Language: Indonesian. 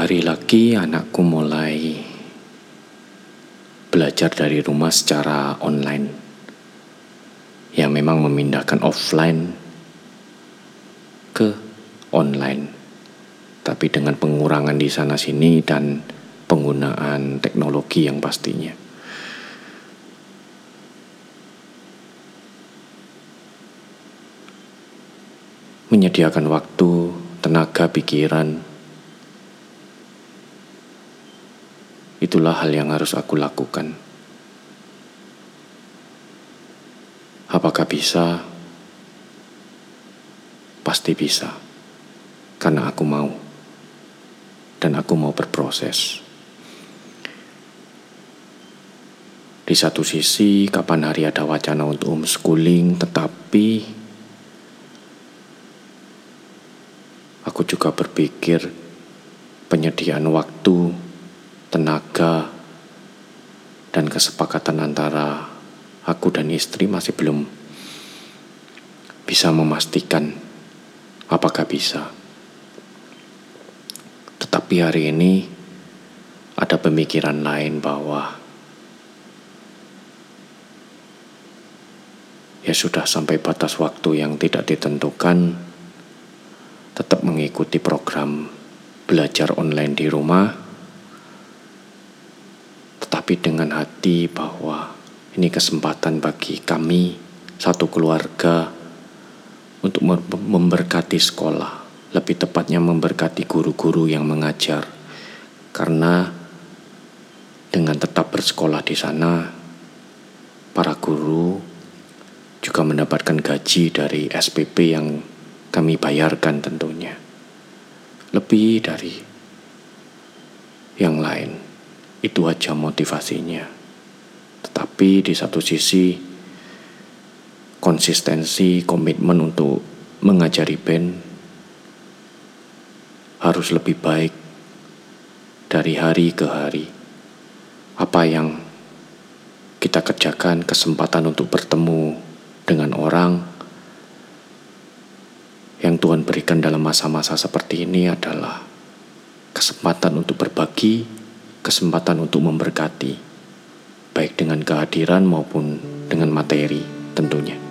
hari lagi anakku mulai belajar dari rumah secara online. Ya memang memindahkan offline ke online. Tapi dengan pengurangan di sana sini dan penggunaan teknologi yang pastinya. Menyediakan waktu, tenaga, pikiran, itulah hal yang harus aku lakukan. Apakah bisa? Pasti bisa, karena aku mau, dan aku mau berproses. Di satu sisi, kapan hari ada wacana untuk homeschooling, tetapi aku juga berpikir penyediaan waktu tenaga, dan kesepakatan antara aku dan istri masih belum bisa memastikan apakah bisa. Tetapi hari ini ada pemikiran lain bahwa ya sudah sampai batas waktu yang tidak ditentukan, tetap mengikuti program belajar online di rumah tapi dengan hati bahwa ini kesempatan bagi kami, satu keluarga, untuk memberkati sekolah, lebih tepatnya memberkati guru-guru yang mengajar, karena dengan tetap bersekolah di sana, para guru juga mendapatkan gaji dari SPP yang kami bayarkan tentunya, lebih dari yang lain. Itu aja motivasinya. Tetapi di satu sisi konsistensi, komitmen untuk mengajari band harus lebih baik dari hari ke hari. Apa yang kita kerjakan, kesempatan untuk bertemu dengan orang yang Tuhan berikan dalam masa-masa seperti ini adalah kesempatan untuk berbagi kesempatan untuk memberkati, baik dengan kehadiran maupun dengan materi tentunya.